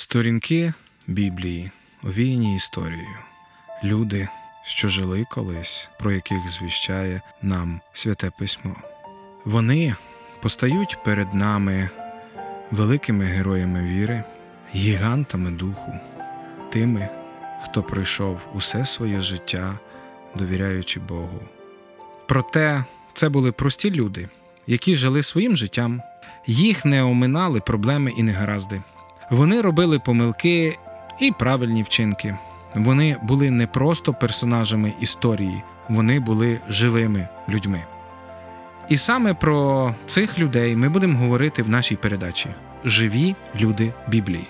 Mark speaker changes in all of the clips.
Speaker 1: Сторінки Біблії, овіяні історією, люди, що жили колись, про яких звіщає нам святе письмо. Вони постають перед нами великими героями віри, гігантами духу, тими, хто пройшов усе своє життя, довіряючи Богу. Проте це були прості люди, які жили своїм життям, їх не оминали проблеми і негаразди. Вони робили помилки і правильні вчинки. Вони були не просто персонажами історії, вони були живими людьми. І саме про цих людей ми будемо говорити в нашій передачі Живі люди Біблії.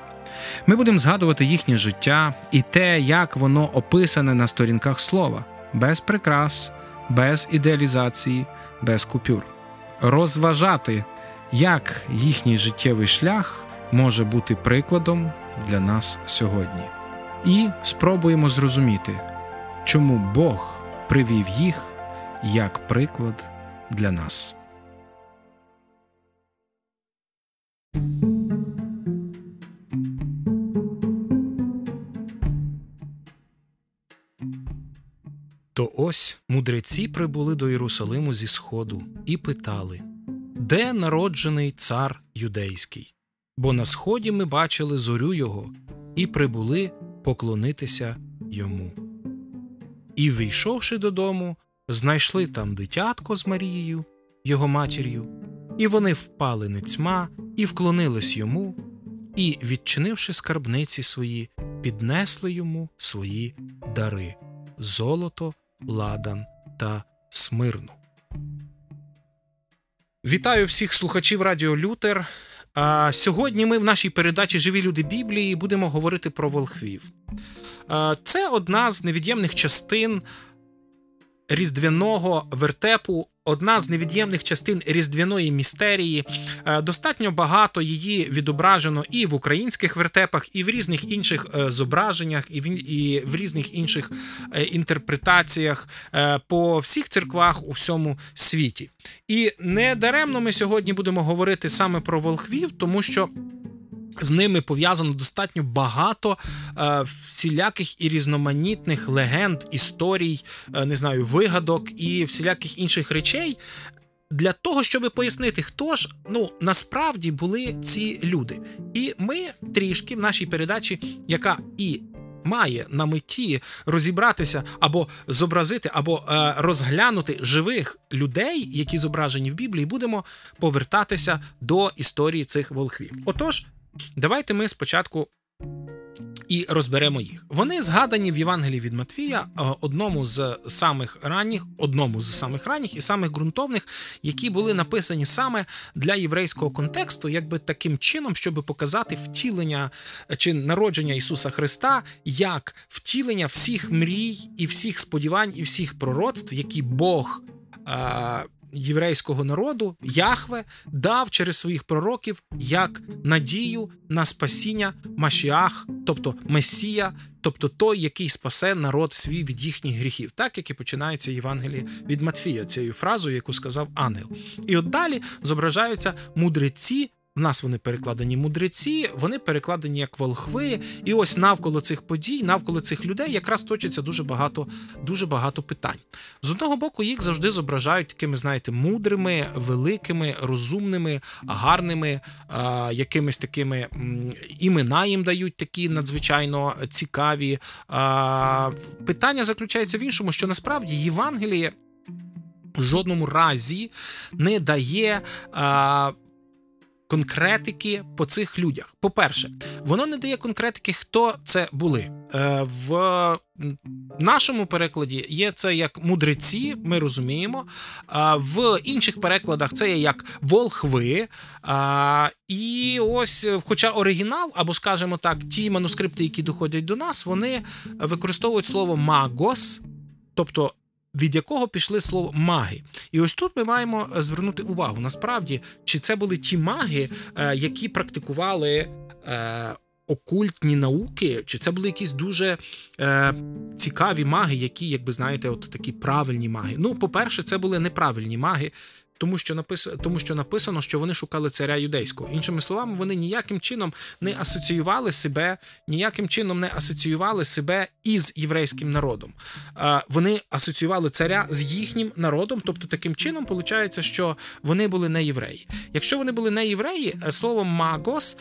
Speaker 1: Ми будемо згадувати їхнє життя і те, як воно описане на сторінках слова, без прикрас, без ідеалізації, без купюр, розважати, як їхній життєвий шлях може бути прикладом для нас сьогодні. І спробуємо зрозуміти, чому Бог привів їх як приклад для нас. То ось мудреці прибули до Єрусалиму зі сходу і питали Де народжений цар юдейський? Бо на сході ми бачили зорю його і прибули поклонитися йому. І, війшовши додому, знайшли там дитятко з Марією, його матір'ю, і вони впали нецьма і вклонились йому, і, відчинивши скарбниці свої, піднесли йому свої дари золото, ладан та смирну. Вітаю всіх слухачів Радіо Лютер. Сьогодні ми в нашій передачі Живі люди Біблії будемо говорити про волхвів. Це одна з невід'ємних частин різдвяного вертепу, одна з невід'ємних частин різдвяної містерії. Достатньо багато її відображено і в українських вертепах, і в різних інших е, зображеннях, і в і в різних інших е, інтерпретаціях е, по всіх церквах у всьому світі. І не даремно ми сьогодні будемо говорити саме про волхвів, тому що. З ними пов'язано достатньо багато е, всіляких і різноманітних легенд, історій, е, не знаю, вигадок і всіляких інших речей. Для того, щоб пояснити, хто ж ну насправді були ці люди. І ми трішки в нашій передачі, яка і має на меті розібратися або зобразити, або е, розглянути живих людей, які зображені в Біблії, будемо повертатися до історії цих волхвів. Отож. Давайте ми спочатку і розберемо їх. Вони згадані в Євангелії від Матвія, е, одному з самих ранніх, одному з самих ранніх і самих ґрунтовних, які були написані саме для єврейського контексту, якби таким чином, щоб показати втілення чи народження Ісуса Христа як втілення всіх мрій і всіх сподівань і всіх пророцтв, які Бог. Єврейського народу Яхве дав через своїх пророків як надію на спасіння Машіах, тобто Месія, тобто той, який спасе народ свій від їхніх гріхів, так як і починається Євангеліє від Матфія, цією фразою, яку сказав ангел. І от далі зображаються мудреці в нас вони перекладені мудреці, вони перекладені як волхви. І ось навколо цих подій, навколо цих людей якраз точиться дуже багато дуже багато питань. З одного боку, їх завжди зображають такими, знаєте, мудрими, великими, розумними, гарними, а, якимись такими імена їм дають такі надзвичайно цікаві. А, Питання заключається в іншому, що насправді Євангеліє в жодному разі не дає. А, конкретики по цих людях. По-перше, воно не дає конкретики, хто це були. Е, в нашому перекладі є це як мудреці, ми розуміємо. В інших перекладах це є як волхви. І ось, хоча оригінал, або, скажімо так, ті манускрипти, які доходять до нас, вони використовують слово магос, тобто від якого пішли слово маги. І ось тут ми маємо е, звернути увагу. Насправді, чи це були ті маги, е, які практикували. Е, окультні науки, чи це були якісь дуже цікаві маги, які, як би знаєте, от такі правильні маги. Ну, по-перше, це були неправильні маги, тому що написано, тому що написано, що вони шукали царя юдейського. Іншими словами, вони ніяким чином не асоціювали себе, ніяким чином не асоціювали себе із єврейським народом. Вони асоціювали царя з їхнім народом, тобто таким чином виходить, що вони були не євреї. Якщо вони були не євреї, е, словом магос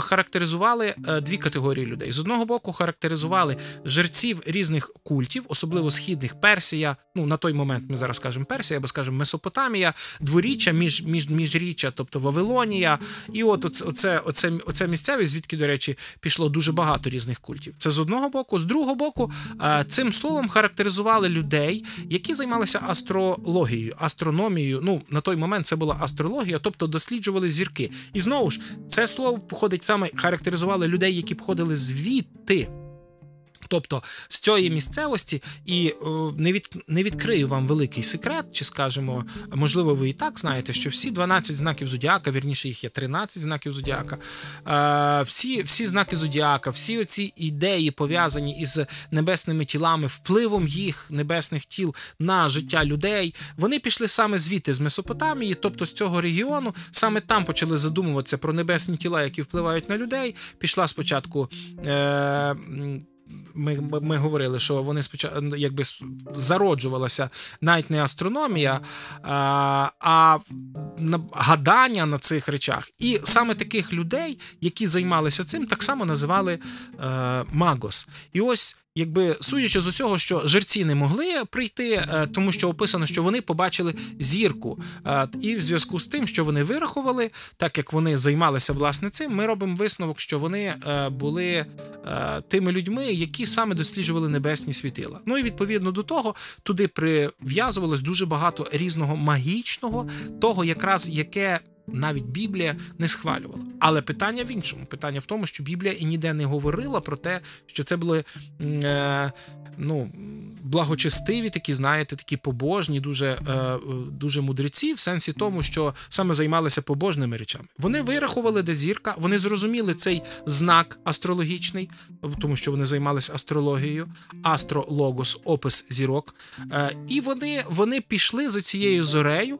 Speaker 1: характеризували е, дві категорії людей. З одного боку, характеризували жерців різних культів, особливо східних Персія. Ну на той момент ми зараз кажемо Персія, або скажемо Месопотамія, дворіччя, між, між, міжріччя, тобто Вавилонія, і от оце, оце, оце, місцевість, звідки, до речі, пішло дуже багато різних культів. Це з одного боку, з другого боку, е, цим словом характеризували людей, які займалися астрологією, астрономією. Ну на той момент це була астрологія, тобто досліджували зірки. І знову ж це слово походить саме характеризували людей, які походили звідти. Тобто з цієї місцевості, і не від не відкрию вам великий секрет, чи скажемо, можливо, ви і так знаєте, що всі 12 знаків зодіака, вірніше їх є 13 знаків зодіака, всі всі знаки зодіака, всі оці ідеї пов'язані із небесними тілами, впливом їх небесних тіл на життя людей, вони пішли саме звідти з Месопотамії, тобто з цього регіону, саме там почали задумуватися про небесні тіла, які впливають на людей. Пішла спочатку. Е- ми ми говорили, що вони спочатку якби зароджувалася навіть не астрономія, а а гадання на цих речах. І саме таких людей, які займалися цим, так само називали е, магос. І ось Якби судячи з усього, що жерці не могли прийти, е, тому що описано, що вони побачили зірку. Е, і в зв'язку з тим, що вони вирахували, так як вони займалися власне цим, ми робимо висновок, що вони е, були тими людьми, які саме досліджували небесні світила. Ну і відповідно до того, туди прив'язувалось дуже багато різного магічного, того, якраз яке навіть Біблія не схвалювала. Але питання в іншому. Питання в тому, що Біблія і ніде не говорила про те, що це були е, ну, благочестиві, такі, знаєте, такі побожні, дуже е, дуже мудреці, в сенсі тому, що саме займалися побожними речами. Вони вирахували, де зірка, вони зрозуміли цей знак астрологічний, тому що вони займалися астрологією, астрологос, опис зірок. Е, і вони, вони пішли за цією зорею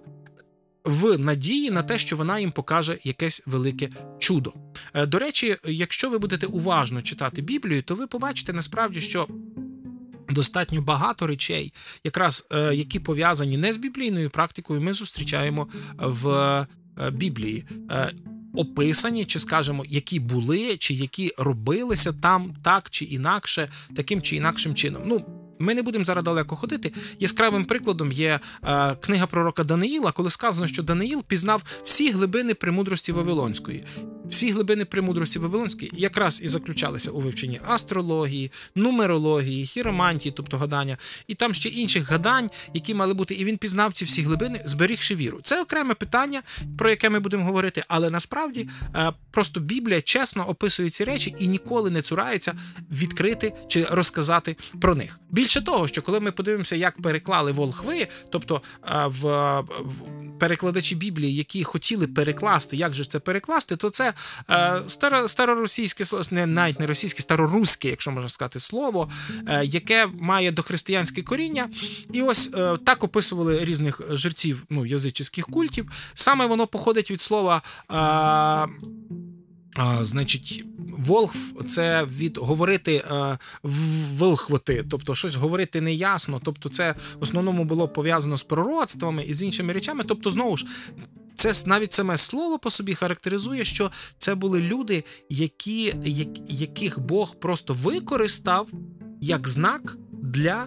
Speaker 1: в надії на те, що вона їм покаже якесь велике чудо. Е, до речі, якщо ви будете уважно читати Біблію, то ви побачите насправді, що. Достатньо багато речей, якраз е, які пов'язані не з біблійною практикою, ми зустрічаємо в е, Біблії. Описані, чи скажемо, які були, чи які робилися там так чи інакше, таким чи інакшим чином. Ну ми не будемо зараз далеко ходити. Яскравим прикладом є е, книга пророка Даниїла, коли сказано, що Даниїл пізнав всі глибини премудрості Вавилонської. Всі глибини премудрості Вавилонської якраз і заключалися у вивченні астрології, нумерології, хіромантії, тобто гадання, і там ще інших гадань, які мали бути. І він пізнав ці всі глибини, зберігши віру. Це окреме питання, про яке ми будемо говорити, але насправді е, просто Біблія чесно описує ці речі і ніколи не цурається відкрити чи розказати про них. Більше того, що коли ми подивимося, як переклали волхви, тобто е, в перекладачі Біблії, які хотіли перекласти, як же це перекласти, то це е, старо, староросійське слово, не навіть не російське, староруське, якщо можна сказати, слово, е, яке має дохристиянське коріння. І ось так описували різних жерців ну, язичних культів. Саме воно походить від слова. А, Значить, волхв це від говорити а, вилхвати, тобто щось говорити неясно. Тобто, це в основному було пов'язано з пророцтвами і з іншими речами. Тобто, знову ж. Це навіть саме слово по собі характеризує, що це були люди, які, яких Бог просто використав як знак для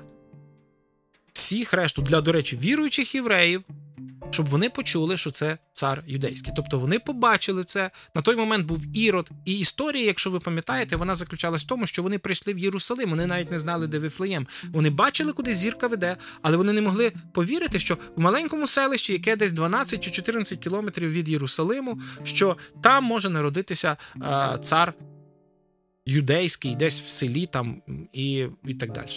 Speaker 1: всіх решту, для, до речі, віруючих євреїв, щоб вони почули, що це цар юдейський. Тобто вони побачили це. На той момент був ірод. І історія, якщо ви пам'ятаєте, вона заключалась в тому, що вони прийшли в Єрусалим. Вони навіть не знали, де Вифлеєм. Вони бачили, куди зірка веде, але вони не могли повірити, що в маленькому селищі, яке десь 12 чи 14 кілометрів від Єрусалиму, що там може народитися а, цар юдейський, десь в селі там і, і так далі.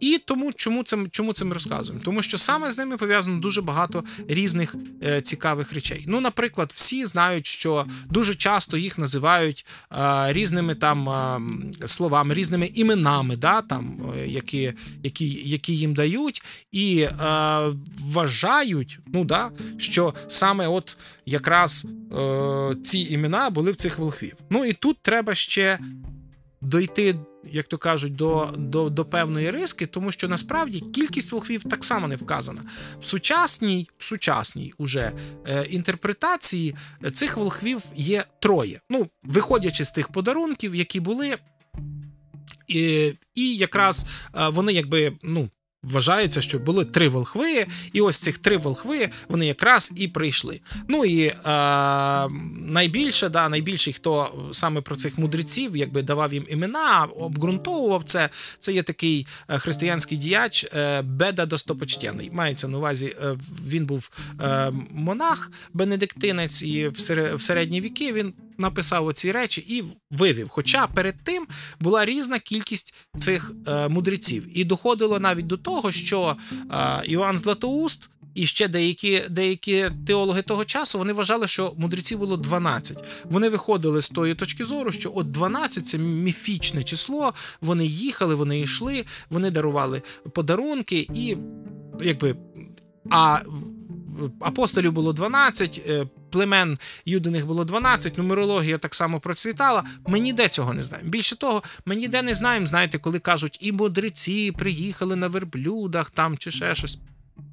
Speaker 1: І тому, чому це чому це ми розказуємо? Тому що саме з ними пов'язано дуже багато різних е, цікавих речей. Ну, наприклад, всі знають, що дуже часто їх називають е, різними там е, словами, різними іменами, да, там, е, які які, які їм дають, і е, вважають, ну, да, що саме от якраз е, ці імена були в цих волхвів. Ну і тут треба ще дойти як то кажуть, до до, до певної риски, тому що насправді кількість волхвів так само не вказана. В сучасній в сучасній уже е, інтерпретації цих волхвів є троє. Ну, виходячи з тих подарунків, які були. І і якраз е, вони якби ну Вважається, що були три волхви, і ось цих три волхви вони якраз і прийшли. Ну і е, найбільше, да, найбільший, хто саме про цих мудреців, якби давав їм імена, обґрунтовував це. Це є такий е, християнський діяч е, Беда Достопочтєний. Мається на увазі, е, він був е, монах, бенедиктинець, і в середні віки він написав оці речі і вивів. Хоча перед тим була різна кількість цих е, мудреців, і доходило навіть до того, що е, Іоанн Златоуст. І ще деякі деякі теологи того часу вони вважали, що мудреців було 12. Вони виходили з тої точки зору, що от 12 – це міфічне число. Вони їхали, вони йшли, вони дарували подарунки, і якби а апостолів було 12, племен юдиних було 12, нумерологія так само процвітала. Ми ніде цього не знаємо. Більше того, ми ніде не знаємо, знаєте, коли кажуть, і мудреці приїхали на верблюдах там чи ще щось.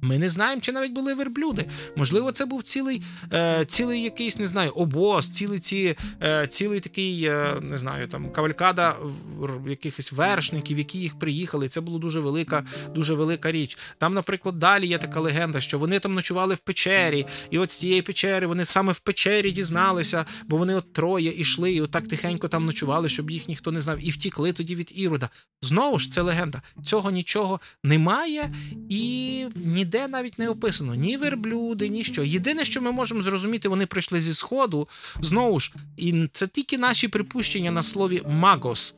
Speaker 1: Ми не знаємо, чи навіть були верблюди. Можливо, це був цілий е, цілий якийсь, не знаю, обоз, цілий ці, е, цілий такий, е, не знаю, там кавалькада якихось вершників, які їх приїхали. Це була дуже велика, дуже велика річ. Там, наприклад, далі є така легенда, що вони там ночували в печері, і от з цієї печери вони саме в печері дізналися, бо вони от троє ішли, і отак тихенько там ночували, щоб їх ніхто не знав, і втікли тоді від Ірода. Знову ж це легенда. Цього нічого немає і ніде навіть не описано ні верблюди, ні що. Єдине, що ми можемо зрозуміти, вони прийшли зі сходу. Знову ж, і це тільки наші припущення на слові магос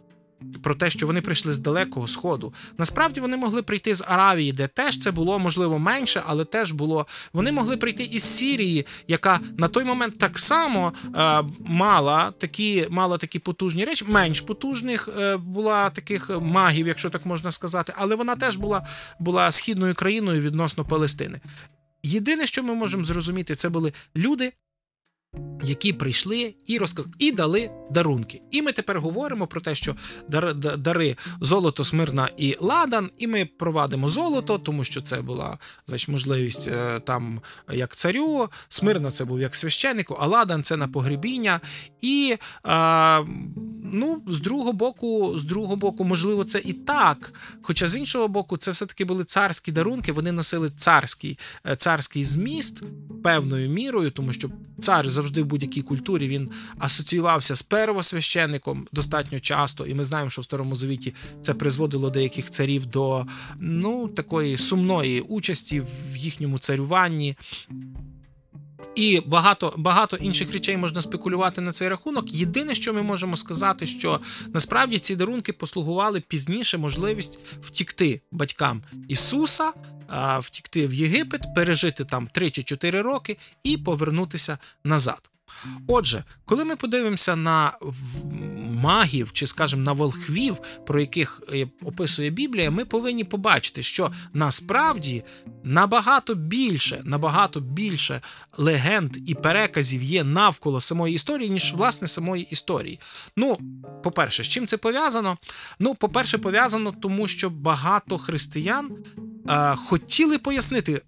Speaker 1: про те, що вони прийшли з далекого сходу. Насправді вони могли прийти з Аравії, де теж це було можливо менше, але теж було. Вони могли прийти із Сірії, яка на той момент так само е, мала такі мала такі потужні речі, менш потужних е, була таких магів, якщо так можна сказати, але вона теж була, була східною країною відносно Палестини. Єдине, що ми можемо зрозуміти, це були люди, які прийшли і розказ... і дали дарунки. І ми тепер говоримо про те, що дар... дари золото, смирна і ладан, і ми провадимо золото, тому що це була значить, можливість е, там як царю. Смирна це був як священнику, а ладан це на погребіння. І а, ну, з другого боку, з другого боку, можливо, це і так. Хоча з іншого боку, це все-таки були царські дарунки, вони носили царський, е, царський зміст певною мірою, тому що цар завжди в будь-якій культурі він асоціювався з первосвященником достатньо часто, і ми знаємо, що в Старому Завіті це призводило деяких царів до ну, такої сумної участі в їхньому царюванні. І багато багато інших речей можна спекулювати на цей рахунок. Єдине, що ми можемо сказати, що насправді ці дарунки послугували пізніше можливість втікти батькам Ісуса, втікти в Єгипет, пережити там 3 чи 4 роки і повернутися назад. Отже, коли ми подивимося на магів чи, скажімо, на волхвів, про яких е, описує Біблія, ми повинні побачити, що насправді набагато більше, набагато більше легенд і переказів є навколо самої історії, ніж власне самої історії. Ну, по-перше, з чим це пов'язано? Ну, по-перше, пов'язано тому, що багато християн е, хотіли пояснити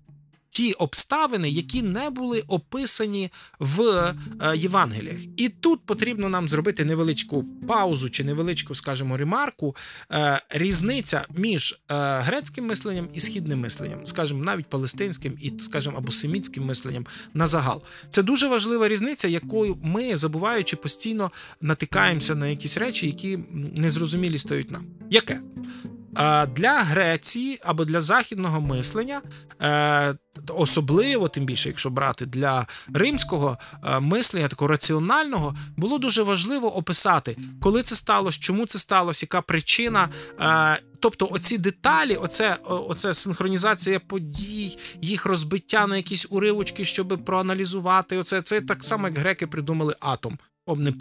Speaker 1: ті обставини, які не були описані в е, Євангеліях. І тут потрібно нам зробити невеличку паузу чи невеличку, скажімо, ремарку. Е, різниця між е, грецьким мисленням і східним мисленням, скажімо, навіть палестинським і, скажімо, або семітським мисленням на загал. Це дуже важлива різниця, якою ми, забуваючи, постійно натикаємося на якісь речі, які незрозумілі стають нам. Яке? Для Греції або для західного мислення особливо, тим більше, якщо брати для римського е, мислення, такого раціонального, було дуже важливо описати, коли це сталося, чому це сталося, яка причина. Е, тобто, оці деталі, оце, оце синхронізація подій, їх розбиття на якісь уривочки, щоб проаналізувати. Оце це так само, як греки придумали атом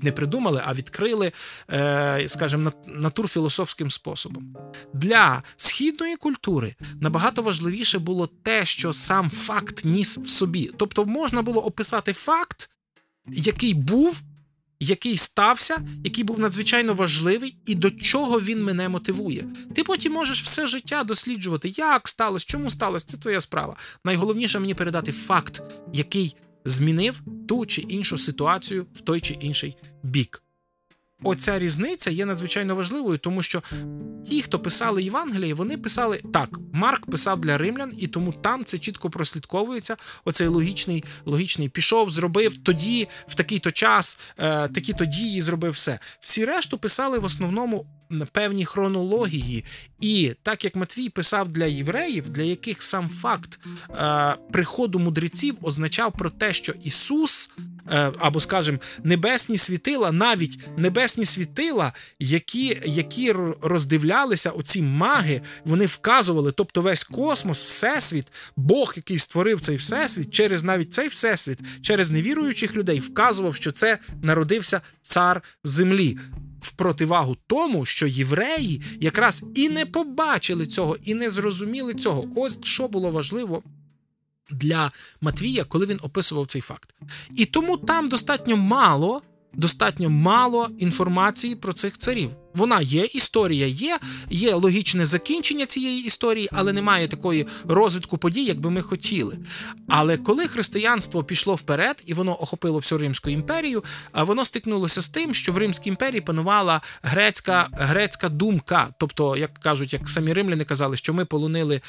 Speaker 1: не придумали, а відкрили, е, скажімо, натурфілософським способом. Для східної культури набагато важливіше було те, що сам факт ніс в собі. Тобто, можна було описати факт, який був. Який стався, який був надзвичайно важливий, і до чого він мене мотивує. Ти потім можеш все життя досліджувати, як сталося, чому сталося, це твоя справа. Найголовніше мені передати факт, який змінив ту чи іншу ситуацію в той чи інший бік. Оця різниця є надзвичайно важливою, тому що ті, хто писали Євангеліє, вони писали так. Марк писав для римлян, і тому там це чітко прослідковується. Оцей логічний логічний пішов, зробив тоді, в такий-то час, е, такі-то дії зробив все. Всі решту писали в основному певні хронології. І так як Матвій писав для євреїв, для яких сам факт е, приходу мудреців означав про те, що Ісус. Е, або, скажімо, небесні світила, навіть небесні світила, які які роздивлялися, оці маги, вони вказували, тобто весь космос, всесвіт, Бог, який створив цей всесвіт, через навіть цей всесвіт, через невіруючих людей, вказував, що це народився цар землі в противагу тому, що євреї якраз і не побачили цього, і не зрозуміли цього. Ось що було важливо. Для Матвія, коли він описував цей факт. І тому там достатньо мало достатньо мало інформації про цих царів. Вона є, історія є, є логічне закінчення цієї історії, але немає такої розвитку подій, як би ми хотіли. Але коли християнство пішло вперед і воно охопило всю Римську імперію, воно стикнулося з тим, що в Римській імперії панувала грецька грецька думка. Тобто, як кажуть, як самі римляни казали, що ми полонили е,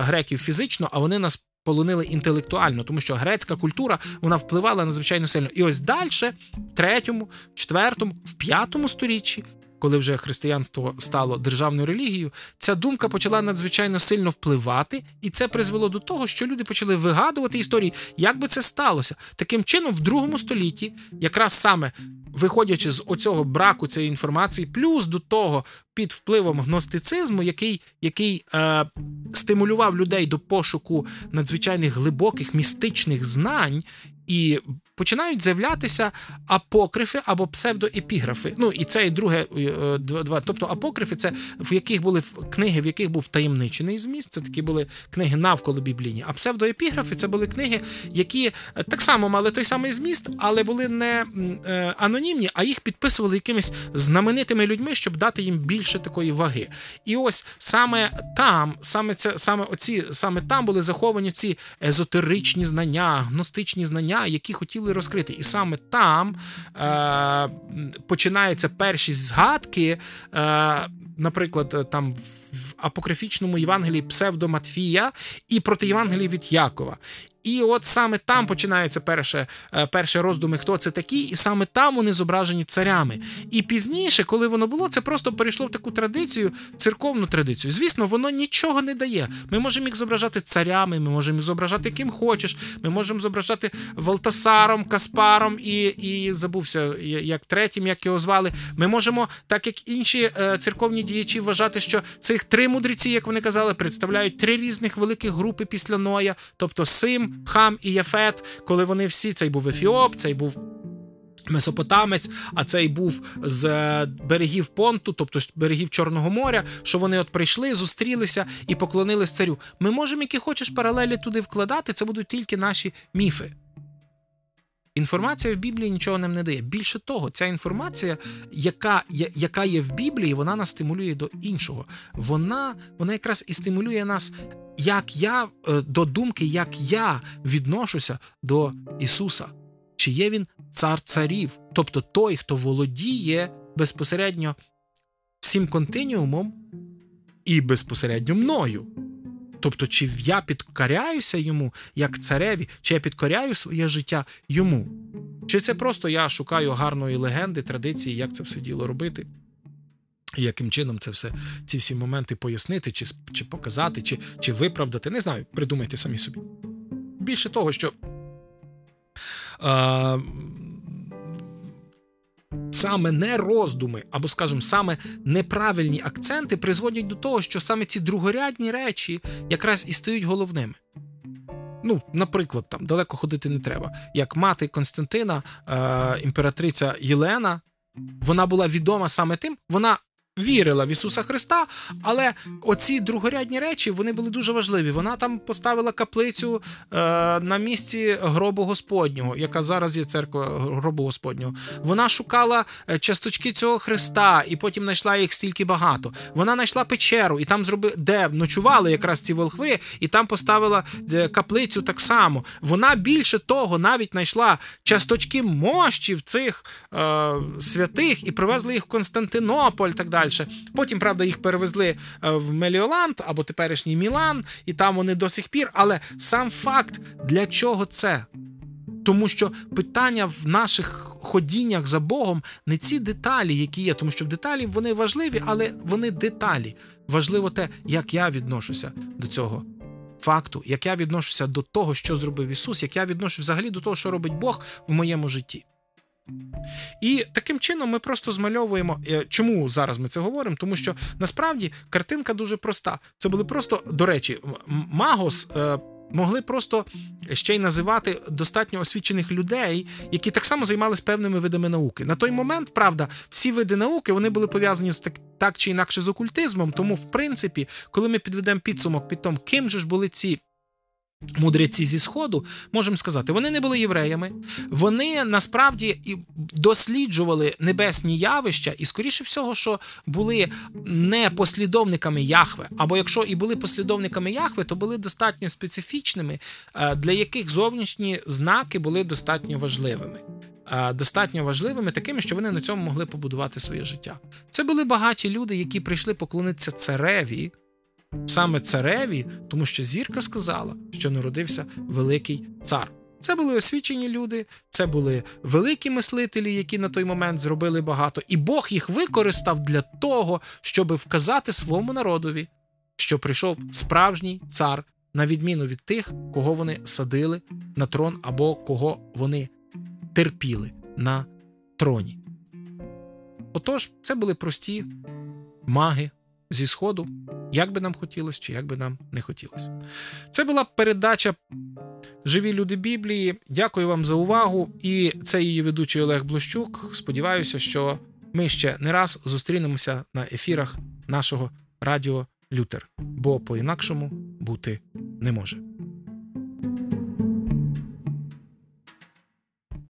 Speaker 1: греків фізично, а вони нас полонили інтелектуально, тому що грецька культура вона впливала надзвичайно сильно. І ось далі, в третьому, четвертому, в п'ятому сторіччі, коли вже християнство стало державною релігією, ця думка почала надзвичайно сильно впливати, і це призвело до того, що люди почали вигадувати історії, як би це сталося. Таким чином, в другому столітті, якраз саме виходячи з оцього браку цієї інформації, плюс до того під впливом гностицизму, який який е, стимулював людей до пошуку надзвичайних глибоких містичних знань, і починають з'являтися апокрифи або псевдоепіграфи. Ну і це і друге е, два. Тобто апокрифи це в яких були книги, в яких був таємничений зміст. Це такі були книги навколо біблійні. А псевдоепіграфи це були книги, які е, так само мали той самий зміст, але були не е, анонімні, а їх підписували якимись знаменитими людьми, щоб дати їм більше такої ваги. І ось саме там, саме це саме оці, саме там були заховані ці езотеричні знання, гностичні знання, які хотіли хотіли розкрити. І саме там е, починаються перші згадки, е, наприклад, там в апокрифічному Євангелії Псевдоматфія і проти Євангелії від Якова. І от саме там починається перше е, перше роздуми, хто це такі, і саме там вони зображені царями. І пізніше, коли воно було, це просто перейшло в таку традицію, церковну традицію. Звісно, воно нічого не дає. Ми можемо їх зображати царями, ми можемо їх зображати ким хочеш. Ми можемо зображати Валтасаром, Каспаром і і забувся, як третім, як його звали. Ми можемо, так як інші е, церковні діячі, вважати, що цих три мудреці, як вони казали, представляють три різних великих групи після Ноя, тобто Сим. Хам і Яфет, коли вони всі цей був Ефіоп, цей був. Месопотамець, а цей був з е, берегів Понту, тобто з берегів Чорного моря, що вони от прийшли, зустрілися і поклонились царю. Ми можемо, які хочеш паралелі туди вкладати, це будуть тільки наші міфи. Інформація в Біблії нічого нам не дає. Більше того, ця інформація, яка яка є в Біблії, вона нас стимулює до іншого. Вона вона якраз і стимулює нас, як я е, до думки, як я відношуся до Ісуса. Чи є він цар царів, тобто той, хто володіє безпосередньо всім континіумом і безпосередньо мною. Тобто, чи я підкоряюся йому як цареві, чи я підкоряю своє життя йому? Чи це просто я шукаю гарної легенди, традиції, як це все діло робити? І яким чином це все, ці всі моменти пояснити, чи чи показати, чи чи виправдати? Не знаю, придумайте самі собі. більше того, що е, саме не роздуми, або, скажімо, саме неправильні акценти призводять до того, що саме ці другорядні речі якраз і стають головними. Ну, наприклад, там далеко ходити не треба. Як мати Константина, е, імператриця Єлена, вона була відома саме тим, вона вірила в Ісуса Христа, але оці другорядні речі вони були дуже важливі. Вона там поставила каплицю е, на місці гробу Господнього, яка зараз є церква гробу Господнього. Вона шукала е, часточки цього Христа, і потім знайшла їх стільки багато. Вона знайшла печеру, і там зробила, де ночували якраз ці волхви, і там поставила е, каплицю так само. Вона більше того навіть знайшла часточки мощів цих е, святих і привезли їх в Константинополь. Так далі. Потім, правда, їх перевезли е, в Меліоланд або теперішній Мілан, і там вони до сих пір. Але сам факт, для чого це? Тому що питання в наших ходіннях за Богом не ці деталі, які є, тому що в деталі вони важливі, але вони деталі. Важливо те, як я відношуся до цього факту, як я відношуся до того, що зробив Ісус, як я відношуся взагалі до того, що робить Бог в моєму житті. І таким чином ми просто змальовуємо. е, Чому зараз ми це говоримо? Тому що насправді картинка дуже проста. Це були просто, до речі, Магос. е, Могли просто ще й називати достатньо освічених людей, які так само займалися певними видами науки. На той момент, правда, всі види науки вони були пов'язані з так, так чи інакше з окультизмом. Тому, в принципі, коли ми підведемо підсумок під тому, ким же ж були ці мудреці зі сходу, можемо сказати, вони не були євреями, вони насправді досліджували небесні явища, і скоріше всього, що були не послідовниками Яхве, або якщо і були послідовниками Яхве, то були достатньо специфічними, е, для яких зовнішні знаки були достатньо важливими. Е, Достатньо важливими, такими, що вони на цьому могли побудувати своє життя. Це були багаті люди, які прийшли поклонитися цареві, саме цареві, тому що зірка сказала, що народився великий цар. Це були освічені люди, це були великі мислителі, які на той момент зробили багато, і Бог їх використав для того, щоб вказати своєму народові, що прийшов справжній цар, на відміну від тих, кого вони садили на трон або кого вони терпіли на троні. Отож, це були прості маги зі Сходу, як би нам хотілося, чи як би нам не хотілося. Це була передача Живі люди Біблії. Дякую вам за увагу. І це її ведучий Олег Блощук. Сподіваюся, що ми ще не раз зустрінемося на ефірах нашого радіо Лютер, бо по-інакшому бути не може.